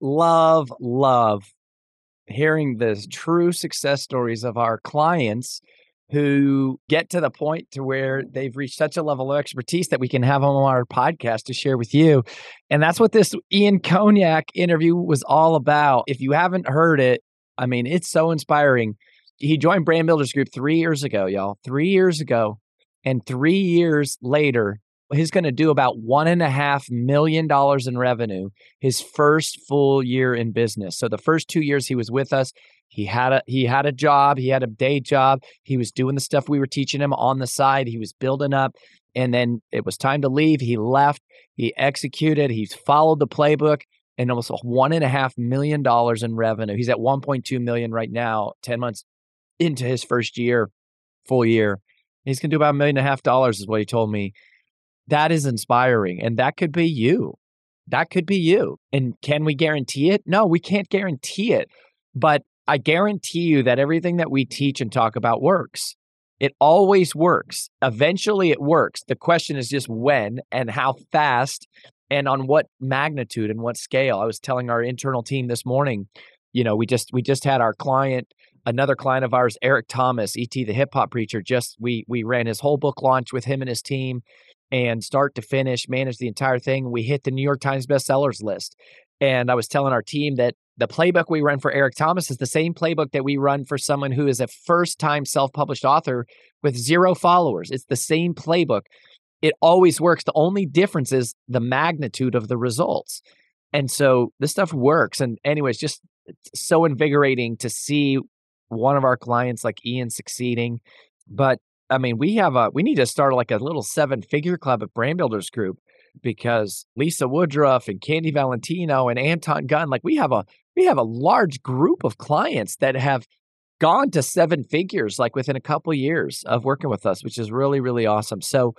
Love, love, hearing the true success stories of our clients who get to the point to where they've reached such a level of expertise that we can have on our podcast to share with you. And that's what this Ian Koniak interview was all about. If you haven't heard it, I mean, it's so inspiring. He joined Brand Builders Group three years ago, y'all. Three years ago. And three years later, he's going to do about one and a half million dollars in revenue his first full year in business. So the first two years he was with us, he had a he had a job, he had a day job, he was doing the stuff we were teaching him on the side, he was building up, and then it was time to leave. He left, he executed, he followed the playbook. And almost one and a half million dollars in revenue. He's at 1.2 million right now, 10 months into his first year, full year. He's gonna do about a million and a half dollars, is what he told me that is inspiring. And that could be you. That could be you. And can we guarantee it? No, we can't guarantee it. But I guarantee you that everything that we teach and talk about works. It always works. Eventually it works. The question is just when and how fast and on what magnitude and what scale. I was telling our internal team this morning, you know, we just we just had our client another client of ours Eric Thomas, ET the hip hop preacher, just we we ran his whole book launch with him and his team and start to finish manage the entire thing. We hit the New York Times bestsellers list. And I was telling our team that the playbook we run for Eric Thomas is the same playbook that we run for someone who is a first time self published author with zero followers. It's the same playbook. It always works. The only difference is the magnitude of the results. And so this stuff works. And, anyways, just so invigorating to see one of our clients like Ian succeeding. But I mean, we have a we need to start like a little seven figure club at Brand Builders Group because Lisa Woodruff and Candy Valentino and Anton Gunn, like we have a we have a large group of clients that have gone to seven figures like within a couple years of working with us, which is really really awesome. So,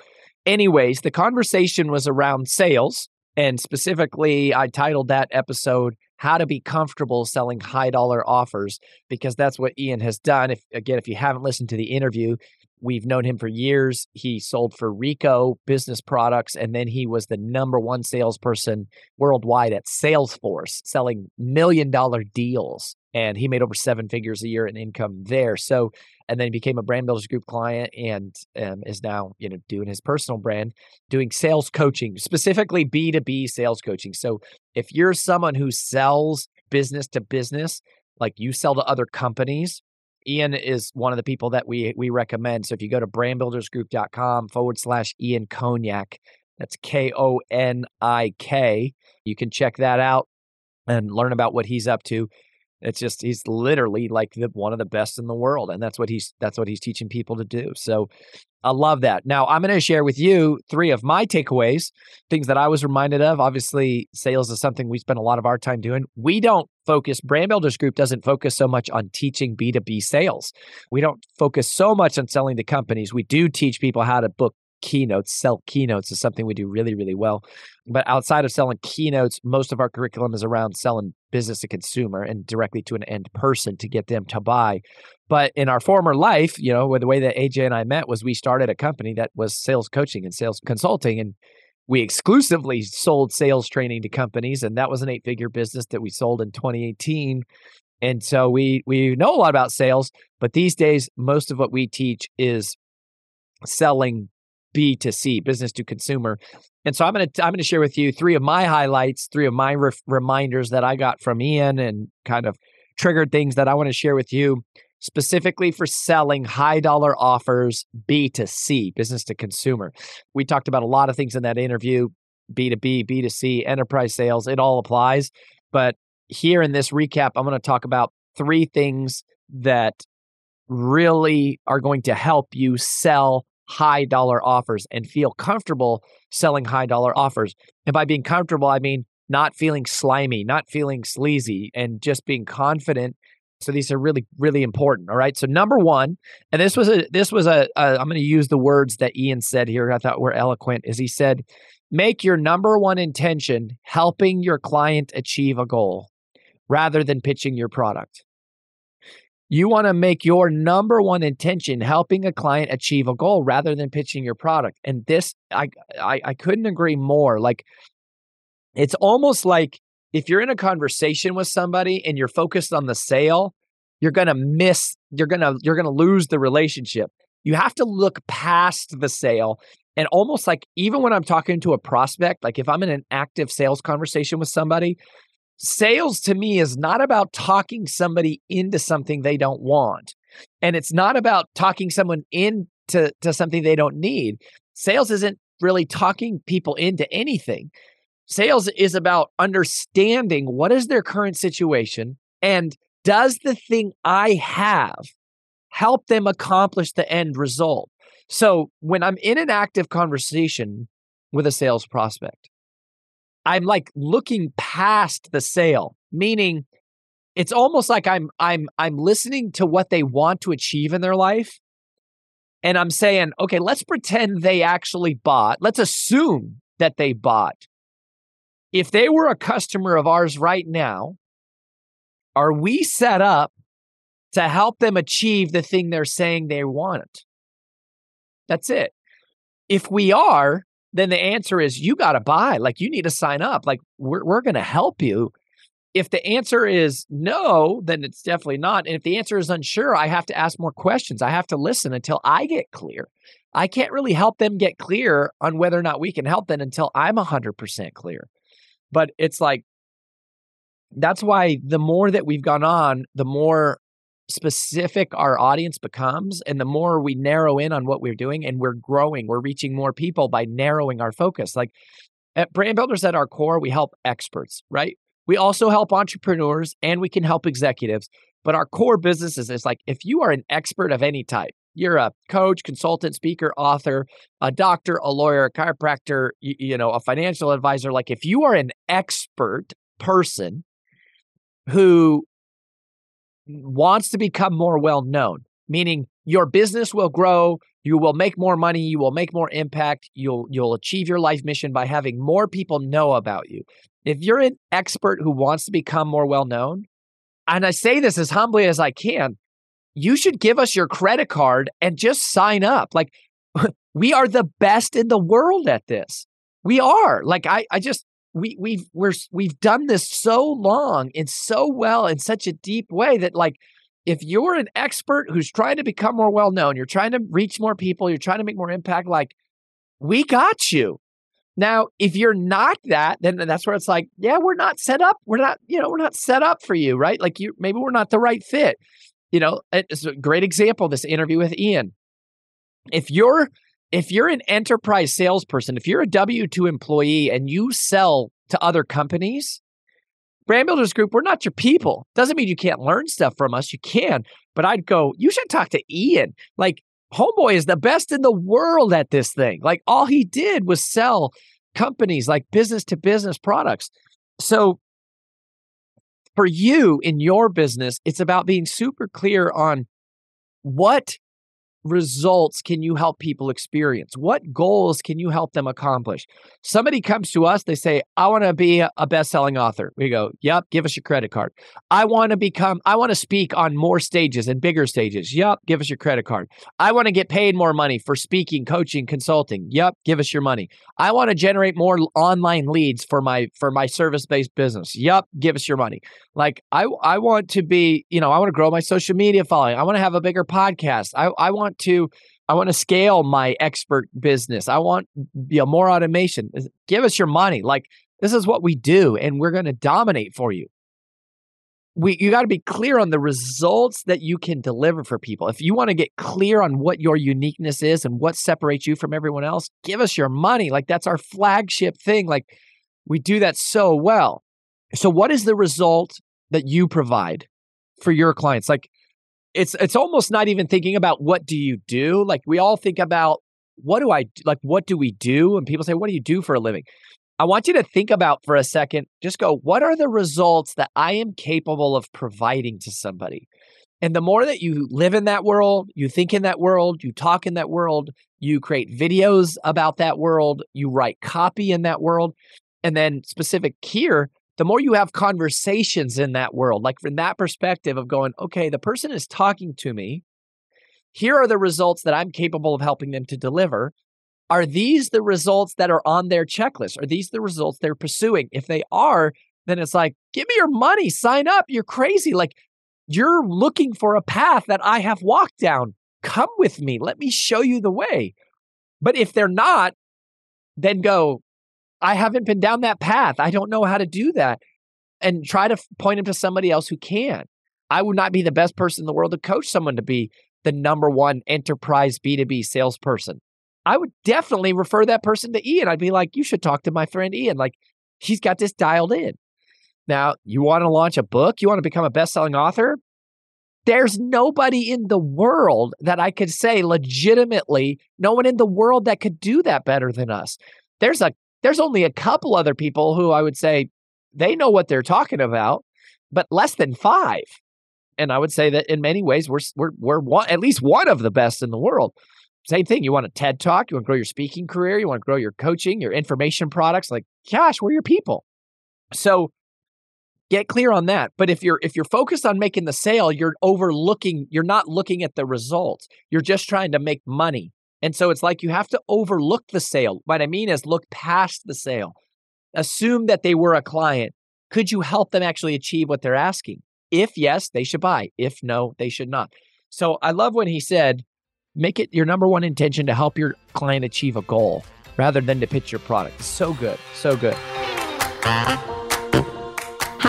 anyways, the conversation was around sales, and specifically, I titled that episode how to be comfortable selling high dollar offers because that's what Ian has done. If again, if you haven't listened to the interview, We've known him for years. He sold for Ricoh business products, and then he was the number one salesperson worldwide at Salesforce, selling million dollar deals. And he made over seven figures a year in income there. So, and then he became a Brand Builders Group client and um, is now, you know, doing his personal brand, doing sales coaching, specifically B2B sales coaching. So, if you're someone who sells business to business, like you sell to other companies, Ian is one of the people that we we recommend. So if you go to brandbuildersgroup.com forward slash Ian Koniak, that's K O N I K, you can check that out and learn about what he's up to. It's just he's literally like the, one of the best in the world, and that's what he's that's what he's teaching people to do. So I love that. Now I'm going to share with you three of my takeaways, things that I was reminded of. Obviously, sales is something we spend a lot of our time doing. We don't focus. Brand Builders Group doesn't focus so much on teaching B2B sales. We don't focus so much on selling to companies. We do teach people how to book keynotes. Sell keynotes is something we do really, really well. But outside of selling keynotes, most of our curriculum is around selling business to consumer and directly to an end person to get them to buy. But in our former life, you know, the way that AJ and I met was we started a company that was sales coaching and sales consulting. And we exclusively sold sales training to companies. And that was an eight figure business that we sold in 2018. And so we we know a lot about sales, but these days most of what we teach is selling B to C, business to consumer. And so I'm going to I'm going to share with you three of my highlights, three of my re- reminders that I got from Ian and kind of triggered things that I want to share with you specifically for selling high dollar offers B to C, business to consumer. We talked about a lot of things in that interview, B to B, B to C, enterprise sales, it all applies. But here in this recap, I'm going to talk about three things that really are going to help you sell high dollar offers and feel comfortable selling high dollar offers. And by being comfortable, I mean not feeling slimy, not feeling sleazy, and just being confident. So these are really, really important. All right. So number one, and this was a this was a, a I'm going to use the words that Ian said here. I thought were eloquent. Is he said, make your number one intention helping your client achieve a goal rather than pitching your product. You want to make your number one intention helping a client achieve a goal rather than pitching your product. And this, I, I, I couldn't agree more. Like, it's almost like if you're in a conversation with somebody and you're focused on the sale, you're gonna miss. You're gonna you're gonna lose the relationship. You have to look past the sale and almost like even when I'm talking to a prospect, like if I'm in an active sales conversation with somebody, sales to me is not about talking somebody into something they don't want. And it's not about talking someone into to something they don't need. Sales isn't really talking people into anything. Sales is about understanding what is their current situation and does the thing I have help them accomplish the end result. So when I'm in an active conversation with a sales prospect, I'm like looking past the sale, meaning it's almost like I'm I'm I'm listening to what they want to achieve in their life. And I'm saying, okay, let's pretend they actually bought. Let's assume that they bought. If they were a customer of ours right now, are we set up to help them achieve the thing they're saying they want? That's it. If we are, then the answer is you got to buy. Like you need to sign up. Like we're we're going to help you. If the answer is no, then it's definitely not. And if the answer is unsure, I have to ask more questions. I have to listen until I get clear. I can't really help them get clear on whether or not we can help them until I'm 100% clear. But it's like that's why the more that we've gone on, the more specific our audience becomes and the more we narrow in on what we're doing and we're growing we're reaching more people by narrowing our focus. Like at brand builders at our core we help experts right? We also help entrepreneurs and we can help executives but our core businesses is like if you are an expert of any type you're a coach consultant speaker author a doctor a lawyer a chiropractor you, you know a financial advisor like if you are an expert person who wants to become more well known, meaning your business will grow, you will make more money, you will make more impact, you'll you'll achieve your life mission by having more people know about you. If you're an expert who wants to become more well known, and I say this as humbly as I can, you should give us your credit card and just sign up. Like we are the best in the world at this. We are. Like I I just we we've we're we've done this so long and so well in such a deep way that like if you're an expert who's trying to become more well known, you're trying to reach more people, you're trying to make more impact, like we got you. Now, if you're not that, then that's where it's like, yeah, we're not set up. We're not, you know, we're not set up for you, right? Like you maybe we're not the right fit. You know, it's a great example, this interview with Ian. If you're if you're an enterprise salesperson, if you're a W 2 employee and you sell to other companies, Brand Builders Group, we're not your people. Doesn't mean you can't learn stuff from us. You can. But I'd go, you should talk to Ian. Like, Homeboy is the best in the world at this thing. Like, all he did was sell companies like business to business products. So, for you in your business, it's about being super clear on what results can you help people experience? What goals can you help them accomplish? Somebody comes to us, they say, I want to be a best selling author. We go, Yep, give us your credit card. I want to become, I want to speak on more stages and bigger stages. Yep, give us your credit card. I want to get paid more money for speaking, coaching, consulting. Yep, give us your money. I want to generate more online leads for my for my service-based business. Yep, give us your money. Like I I want to be, you know, I want to grow my social media following. I want to have a bigger podcast. I I want want to I want to scale my expert business. I want you know, more automation. Give us your money. Like this is what we do, and we're going to dominate for you. We you got to be clear on the results that you can deliver for people. If you want to get clear on what your uniqueness is and what separates you from everyone else, give us your money. Like that's our flagship thing. Like we do that so well. So what is the result that you provide for your clients? Like it's it's almost not even thinking about what do you do like we all think about what do i like what do we do? and people say what do you do for a living? I want you to think about for a second just go what are the results that i am capable of providing to somebody? And the more that you live in that world you think in that world you talk in that world you create videos about that world you write copy in that world and then specific here the more you have conversations in that world, like from that perspective of going, okay, the person is talking to me. Here are the results that I'm capable of helping them to deliver. Are these the results that are on their checklist? Are these the results they're pursuing? If they are, then it's like, give me your money, sign up. You're crazy. Like, you're looking for a path that I have walked down. Come with me. Let me show you the way. But if they're not, then go, I haven't been down that path. I don't know how to do that. And try to point him to somebody else who can. I would not be the best person in the world to coach someone to be the number one enterprise B2B salesperson. I would definitely refer that person to Ian. I'd be like, you should talk to my friend Ian. Like, he's got this dialed in. Now, you want to launch a book? You want to become a best selling author? There's nobody in the world that I could say legitimately, no one in the world that could do that better than us. There's a there's only a couple other people who I would say they know what they're talking about, but less than five. And I would say that in many ways, we're we're we're one, at least one of the best in the world. Same thing. You want a TED talk, you want to grow your speaking career, you want to grow your coaching, your information products. Like, gosh, we're your people. So get clear on that. But if you're if you're focused on making the sale, you're overlooking, you're not looking at the results. You're just trying to make money. And so it's like you have to overlook the sale. What I mean is look past the sale. Assume that they were a client. Could you help them actually achieve what they're asking? If yes, they should buy. If no, they should not. So I love when he said, make it your number one intention to help your client achieve a goal rather than to pitch your product. So good. So good.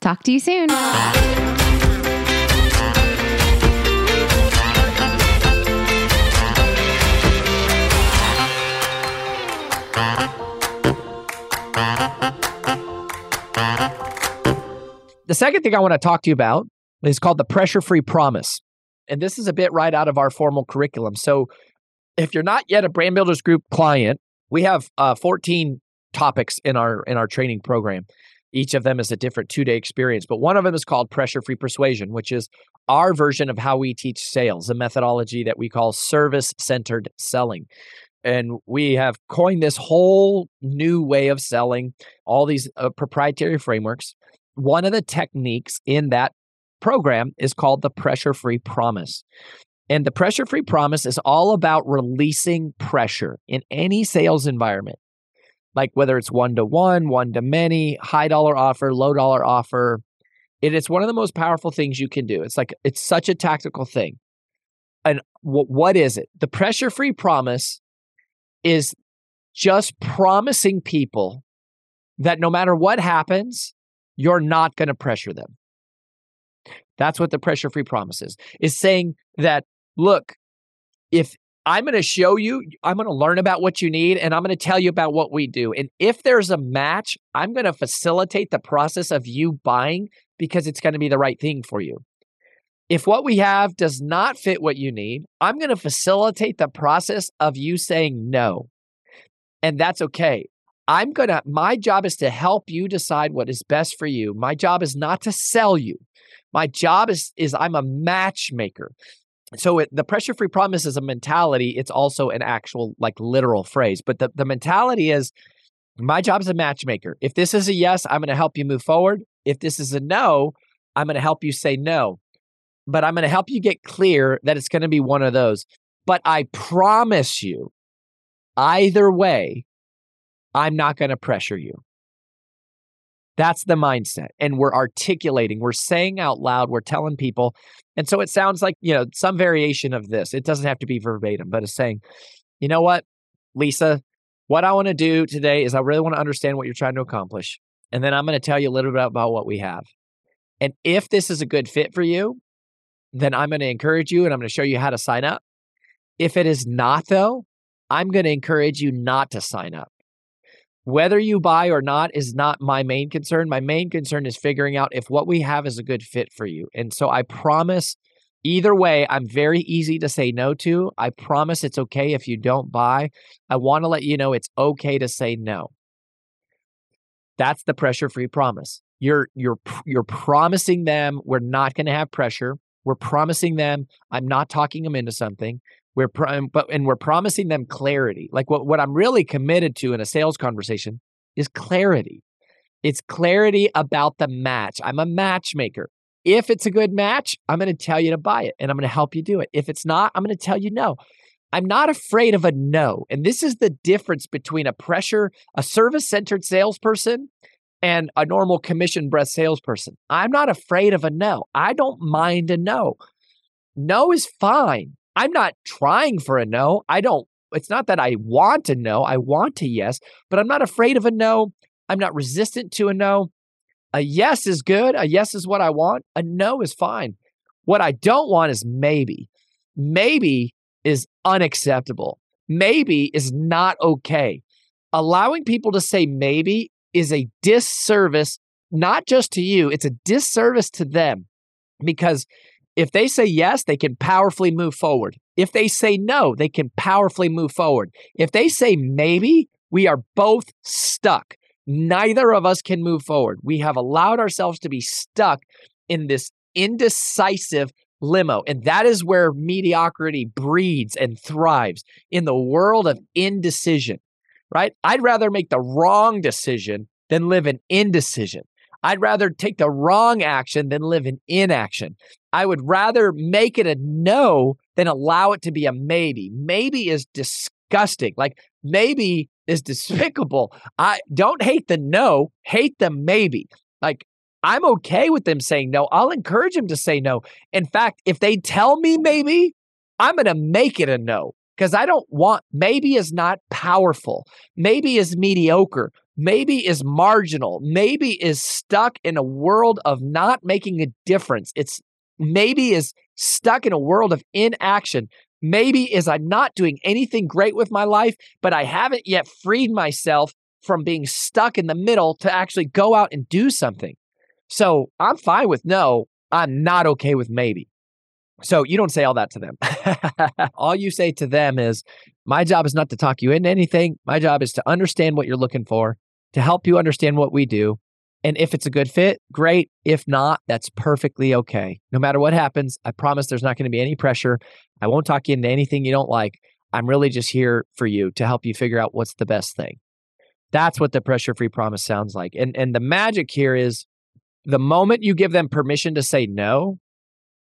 Talk to you soon. The second thing I want to talk to you about is called the pressure free promise. And this is a bit right out of our formal curriculum. So if you're not yet a Brand Builders Group client, we have uh, 14 topics in our in our training program. Each of them is a different two day experience, but one of them is called pressure free persuasion, which is our version of how we teach sales, a methodology that we call service centered selling. And we have coined this whole new way of selling, all these uh, proprietary frameworks. One of the techniques in that program is called the pressure free promise. And the pressure free promise is all about releasing pressure in any sales environment like whether it's one to one, one to many, high dollar offer, low dollar offer, it's one of the most powerful things you can do. It's like, it's such a tactical thing. And w- what is it? The pressure free promise is just promising people that no matter what happens, you're not going to pressure them. That's what the pressure free promise is. Is saying that look, if I'm going to show you, I'm going to learn about what you need and I'm going to tell you about what we do. And if there's a match, I'm going to facilitate the process of you buying because it's going to be the right thing for you. If what we have does not fit what you need, I'm going to facilitate the process of you saying no. And that's okay. I'm going to, my job is to help you decide what is best for you. My job is not to sell you. My job is, is I'm a matchmaker. So it, the pressure free promise is a mentality. It's also an actual, like literal phrase. But the, the mentality is my job is a matchmaker. If this is a yes, I'm going to help you move forward. If this is a no, I'm going to help you say no. But I'm going to help you get clear that it's going to be one of those. But I promise you, either way, I'm not going to pressure you. That's the mindset. And we're articulating, we're saying out loud, we're telling people. And so it sounds like, you know, some variation of this. It doesn't have to be verbatim, but it's saying, you know what, Lisa, what I want to do today is I really want to understand what you're trying to accomplish. And then I'm going to tell you a little bit about what we have. And if this is a good fit for you, then I'm going to encourage you and I'm going to show you how to sign up. If it is not, though, I'm going to encourage you not to sign up. Whether you buy or not is not my main concern. My main concern is figuring out if what we have is a good fit for you. And so I promise either way, I'm very easy to say no to. I promise it's okay if you don't buy. I want to let you know it's okay to say no. That's the pressure-free promise. You're you're you're promising them we're not going to have pressure. We're promising them I'm not talking them into something. We're but and we're promising them clarity. Like what what I'm really committed to in a sales conversation is clarity. It's clarity about the match. I'm a matchmaker. If it's a good match, I'm going to tell you to buy it and I'm going to help you do it. If it's not, I'm going to tell you no. I'm not afraid of a no. And this is the difference between a pressure, a service centered salesperson and a normal commission breath salesperson. I'm not afraid of a no. I don't mind a no. No is fine. I'm not trying for a no. I don't, it's not that I want a no. I want a yes, but I'm not afraid of a no. I'm not resistant to a no. A yes is good. A yes is what I want. A no is fine. What I don't want is maybe. Maybe is unacceptable. Maybe is not okay. Allowing people to say maybe is a disservice, not just to you, it's a disservice to them because if they say yes, they can powerfully move forward. If they say no, they can powerfully move forward. If they say maybe, we are both stuck. Neither of us can move forward. We have allowed ourselves to be stuck in this indecisive limo. And that is where mediocrity breeds and thrives in the world of indecision, right? I'd rather make the wrong decision than live in indecision. I'd rather take the wrong action than live in inaction. I would rather make it a no than allow it to be a maybe. Maybe is disgusting. Like maybe is despicable. I don't hate the no, hate the maybe. Like I'm okay with them saying no. I'll encourage them to say no. In fact, if they tell me maybe, I'm going to make it a no because I don't want maybe is not powerful. Maybe is mediocre maybe is marginal, maybe is stuck in a world of not making a difference. It's maybe is stuck in a world of inaction. Maybe is I'm not doing anything great with my life, but I haven't yet freed myself from being stuck in the middle to actually go out and do something. So I'm fine with no. I'm not okay with maybe. So you don't say all that to them. all you say to them is, my job is not to talk you into anything. My job is to understand what you're looking for to help you understand what we do. And if it's a good fit, great. If not, that's perfectly okay. No matter what happens, I promise there's not going to be any pressure. I won't talk you into anything you don't like. I'm really just here for you to help you figure out what's the best thing. That's what the pressure free promise sounds like. And and the magic here is the moment you give them permission to say no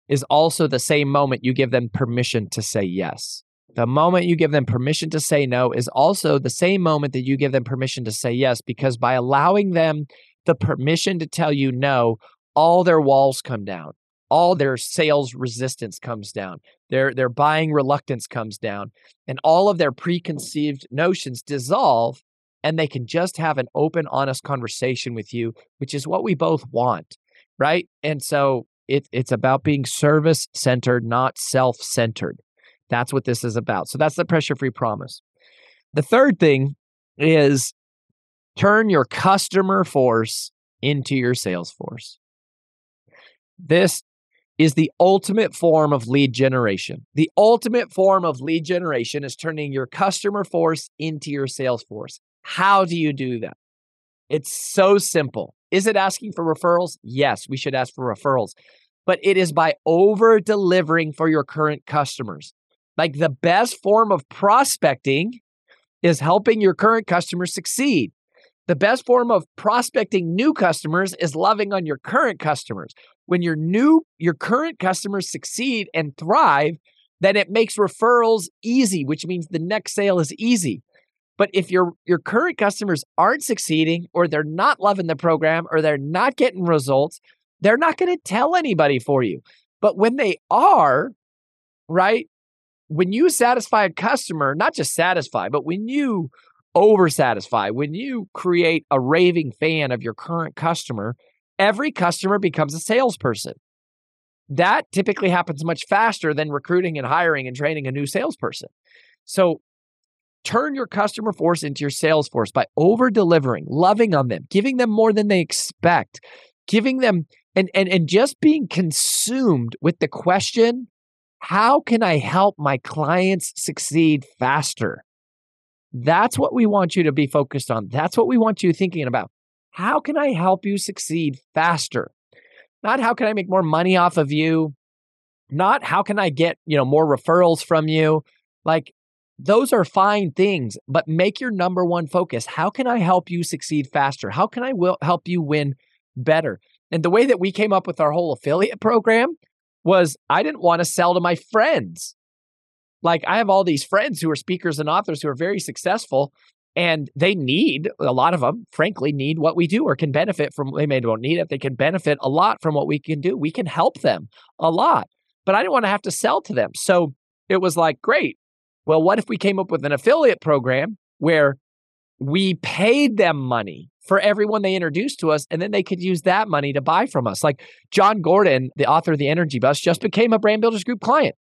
is also the same moment you give them permission to say yes. The moment you give them permission to say no is also the same moment that you give them permission to say yes, because by allowing them the permission to tell you no, all their walls come down. All their sales resistance comes down. Their their buying reluctance comes down and all of their preconceived notions dissolve and they can just have an open honest conversation with you, which is what we both want, right? And so it, it's about being service centered, not self centered. That's what this is about. So that's the pressure free promise. The third thing is turn your customer force into your sales force. This is the ultimate form of lead generation. The ultimate form of lead generation is turning your customer force into your sales force. How do you do that? It's so simple. Is it asking for referrals? Yes, we should ask for referrals. But it is by over delivering for your current customers. Like the best form of prospecting is helping your current customers succeed. The best form of prospecting new customers is loving on your current customers. When your new your current customers succeed and thrive, then it makes referrals easy, which means the next sale is easy. But if your your current customers aren't succeeding or they're not loving the program or they're not getting results, they're not going to tell anybody for you. But when they are, right? When you satisfy a customer, not just satisfy, but when you over satisfy, when you create a raving fan of your current customer, every customer becomes a salesperson. That typically happens much faster than recruiting and hiring and training a new salesperson. So turn your customer force into your sales force by over delivering, loving on them, giving them more than they expect, giving them and, and and just being consumed with the question, how can I help my clients succeed faster? That's what we want you to be focused on. That's what we want you thinking about. How can I help you succeed faster? Not how can I make more money off of you? Not how can I get, you know, more referrals from you? Like those are fine things, but make your number one focus. How can I help you succeed faster? How can I will help you win better? And the way that we came up with our whole affiliate program was I didn't want to sell to my friends. Like I have all these friends who are speakers and authors who are very successful and they need a lot of them frankly need what we do or can benefit from they may don't need it they can benefit a lot from what we can do we can help them a lot but i didn't want to have to sell to them so it was like great well what if we came up with an affiliate program where we paid them money for everyone they introduced to us and then they could use that money to buy from us like John gordon the author of the energy bus just became a brand builders group client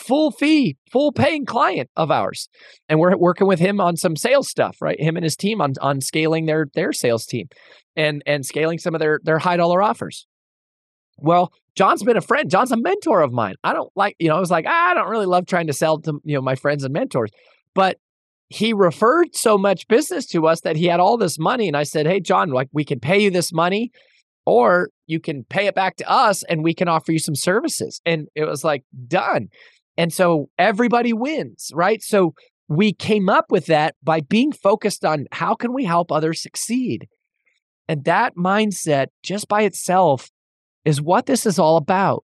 full fee, full paying client of ours. And we're working with him on some sales stuff, right? Him and his team on on scaling their their sales team and and scaling some of their their high dollar offers. Well, John's been a friend. John's a mentor of mine. I don't like, you know, I was like, ah, I don't really love trying to sell to, you know, my friends and mentors. But he referred so much business to us that he had all this money. And I said, Hey, John, like we can pay you this money or you can pay it back to us and we can offer you some services. And it was like, done. And so everybody wins, right? So we came up with that by being focused on how can we help others succeed? And that mindset just by itself is what this is all about.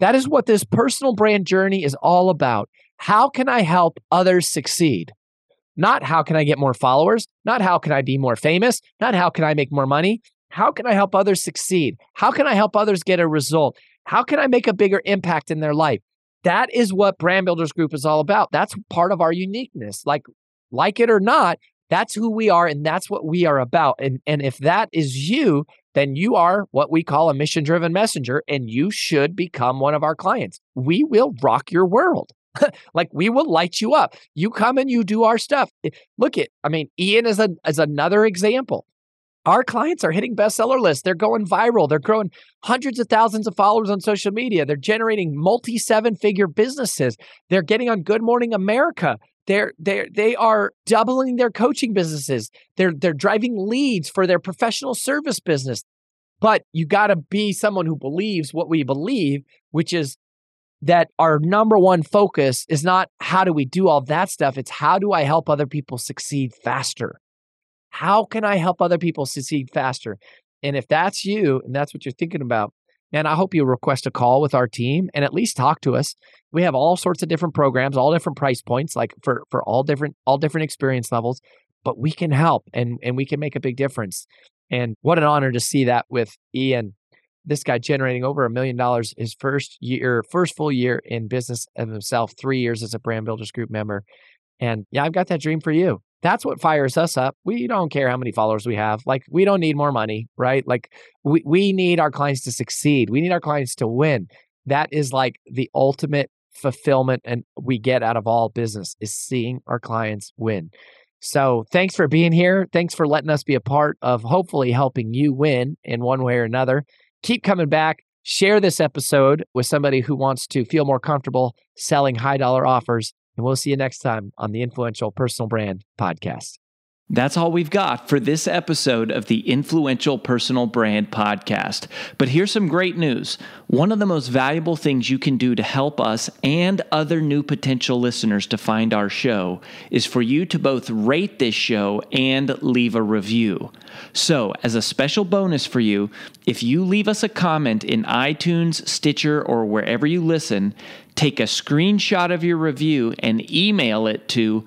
That is what this personal brand journey is all about. How can I help others succeed? Not how can I get more followers, not how can I be more famous, not how can I make more money. How can I help others succeed? How can I help others get a result? How can I make a bigger impact in their life? That is what Brand Builders Group is all about. That's part of our uniqueness. Like, like it or not, that's who we are and that's what we are about. And, and if that is you, then you are what we call a mission driven messenger and you should become one of our clients. We will rock your world. like we will light you up. You come and you do our stuff. Look at, I mean, Ian is a is another example. Our clients are hitting bestseller lists. They're going viral. They're growing hundreds of thousands of followers on social media. They're generating multi seven figure businesses. They're getting on Good Morning America. They're they they are doubling their coaching businesses. They're they're driving leads for their professional service business. But you got to be someone who believes what we believe, which is that our number one focus is not how do we do all that stuff. It's how do I help other people succeed faster. How can I help other people succeed faster? And if that's you and that's what you're thinking about, man, I hope you request a call with our team and at least talk to us. We have all sorts of different programs, all different price points, like for for all different all different experience levels, but we can help and and we can make a big difference. And what an honor to see that with Ian. this guy generating over a million dollars his first year, first full year in business of himself, three years as a brand builders group member. And yeah, I've got that dream for you. That's what fires us up. We don't care how many followers we have. Like, we don't need more money, right? Like, we, we need our clients to succeed. We need our clients to win. That is like the ultimate fulfillment and we get out of all business is seeing our clients win. So thanks for being here. Thanks for letting us be a part of hopefully helping you win in one way or another. Keep coming back. Share this episode with somebody who wants to feel more comfortable selling high dollar offers. And we'll see you next time on the Influential Personal Brand Podcast. That's all we've got for this episode of the Influential Personal Brand Podcast. But here's some great news. One of the most valuable things you can do to help us and other new potential listeners to find our show is for you to both rate this show and leave a review. So, as a special bonus for you, if you leave us a comment in iTunes, Stitcher, or wherever you listen, take a screenshot of your review and email it to